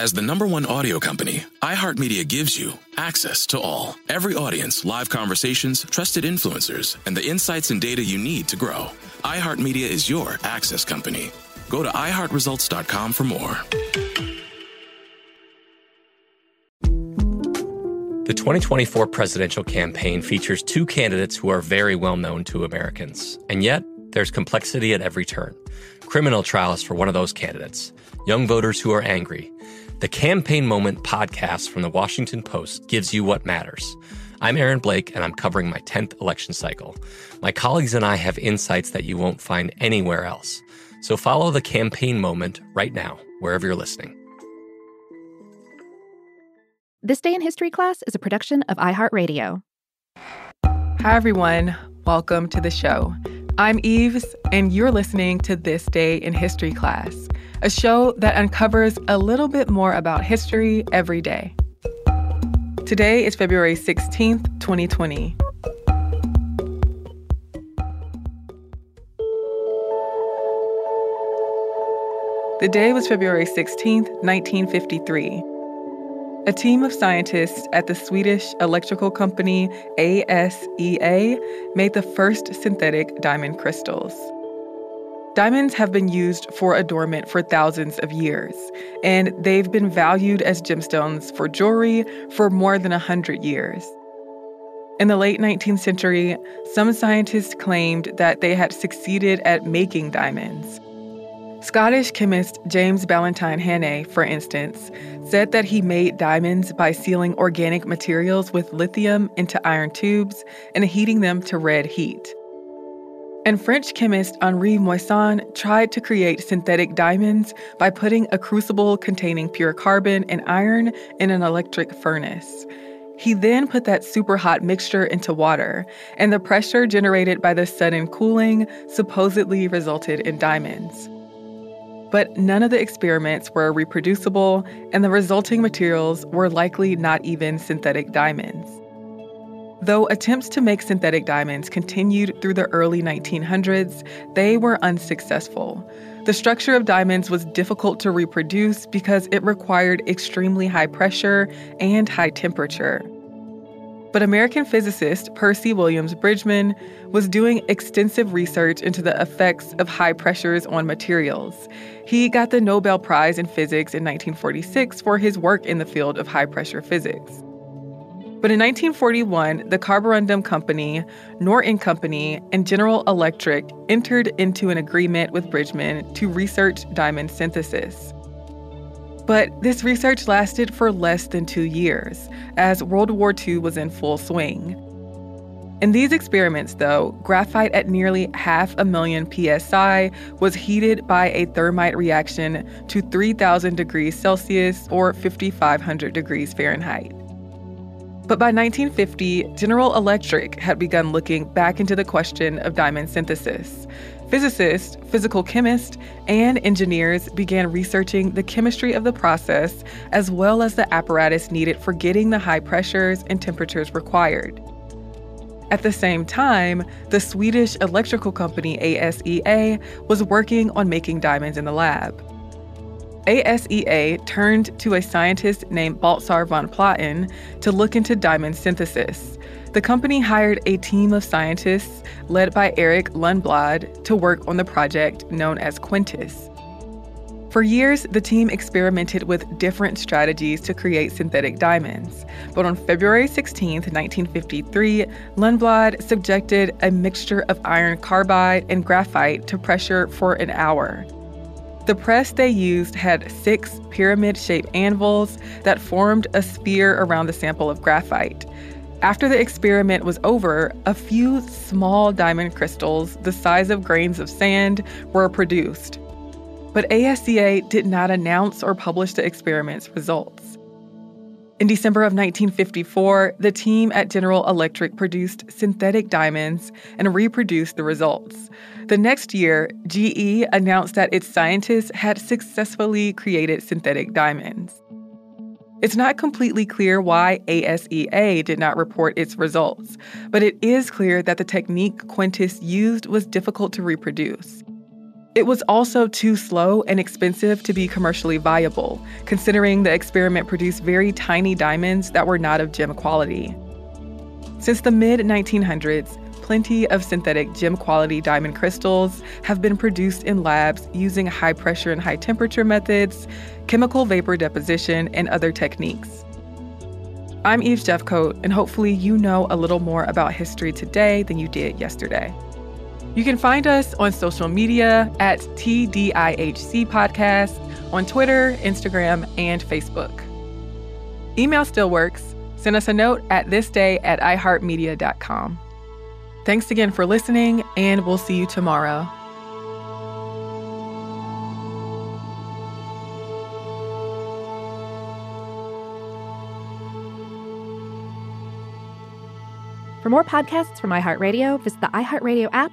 As the number one audio company, iHeartMedia gives you access to all. Every audience, live conversations, trusted influencers, and the insights and data you need to grow. iHeartMedia is your access company. Go to iHeartResults.com for more. The 2024 presidential campaign features two candidates who are very well known to Americans. And yet, there's complexity at every turn. Criminal trials for one of those candidates, young voters who are angry. The Campaign Moment podcast from the Washington Post gives you what matters. I'm Aaron Blake, and I'm covering my 10th election cycle. My colleagues and I have insights that you won't find anywhere else. So follow the Campaign Moment right now, wherever you're listening. This Day in History class is a production of iHeartRadio. Hi, everyone. Welcome to the show. I'm Eves, and you're listening to This Day in History class, a show that uncovers a little bit more about history every day. Today is February 16th, 2020. The day was February 16th, 1953. A team of scientists at the Swedish electrical company ASEA made the first synthetic diamond crystals. Diamonds have been used for adornment for thousands of years, and they've been valued as gemstones for jewelry for more than 100 years. In the late 19th century, some scientists claimed that they had succeeded at making diamonds. Scottish chemist James Ballantyne Hannay, for instance, said that he made diamonds by sealing organic materials with lithium into iron tubes and heating them to red heat. And French chemist Henri Moissan tried to create synthetic diamonds by putting a crucible containing pure carbon and iron in an electric furnace. He then put that super hot mixture into water, and the pressure generated by the sudden cooling supposedly resulted in diamonds. But none of the experiments were reproducible, and the resulting materials were likely not even synthetic diamonds. Though attempts to make synthetic diamonds continued through the early 1900s, they were unsuccessful. The structure of diamonds was difficult to reproduce because it required extremely high pressure and high temperature. But American physicist Percy Williams Bridgman was doing extensive research into the effects of high pressures on materials. He got the Nobel Prize in Physics in 1946 for his work in the field of high pressure physics. But in 1941, the Carborundum Company, Norton Company, and General Electric entered into an agreement with Bridgman to research diamond synthesis. But this research lasted for less than two years, as World War II was in full swing. In these experiments, though, graphite at nearly half a million psi was heated by a thermite reaction to 3,000 degrees Celsius or 5,500 degrees Fahrenheit. But by 1950, General Electric had begun looking back into the question of diamond synthesis. Physicists, physical chemists, and engineers began researching the chemistry of the process as well as the apparatus needed for getting the high pressures and temperatures required. At the same time, the Swedish electrical company ASEA was working on making diamonds in the lab. ASEA turned to a scientist named Baltzar von Platen to look into diamond synthesis. The company hired a team of scientists led by Erik Lundblad to work on the project known as Quintus. For years, the team experimented with different strategies to create synthetic diamonds. But on February 16, 1953, Lundblad subjected a mixture of iron carbide and graphite to pressure for an hour. The press they used had six pyramid shaped anvils that formed a sphere around the sample of graphite. After the experiment was over, a few small diamond crystals the size of grains of sand were produced. But ASEA did not announce or publish the experiment's results. In December of 1954, the team at General Electric produced synthetic diamonds and reproduced the results. The next year, GE announced that its scientists had successfully created synthetic diamonds. It's not completely clear why ASEA did not report its results, but it is clear that the technique Quintus used was difficult to reproduce. It was also too slow and expensive to be commercially viable, considering the experiment produced very tiny diamonds that were not of gem quality. Since the mid 1900s, plenty of synthetic gem quality diamond crystals have been produced in labs using high pressure and high temperature methods, chemical vapor deposition, and other techniques. I'm Eves Jeffcoat, and hopefully, you know a little more about history today than you did yesterday. You can find us on social media at TDIHC Podcast on Twitter, Instagram, and Facebook. Email still works. Send us a note at thisday at iheartmedia.com. Thanks again for listening, and we'll see you tomorrow. For more podcasts from iHeartRadio, visit the iHeartRadio app,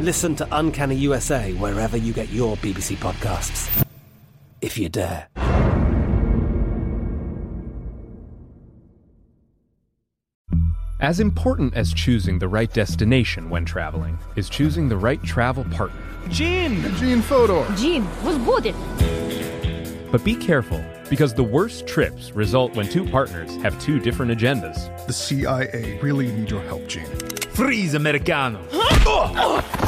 Listen to Uncanny USA wherever you get your BBC podcasts. If you dare. As important as choosing the right destination when traveling is choosing the right travel partner. Gene! Gene Fodor! Gene, was good. But be careful, because the worst trips result when two partners have two different agendas. The CIA really need your help, Gene. Freeze, Americano! Huh? Oh!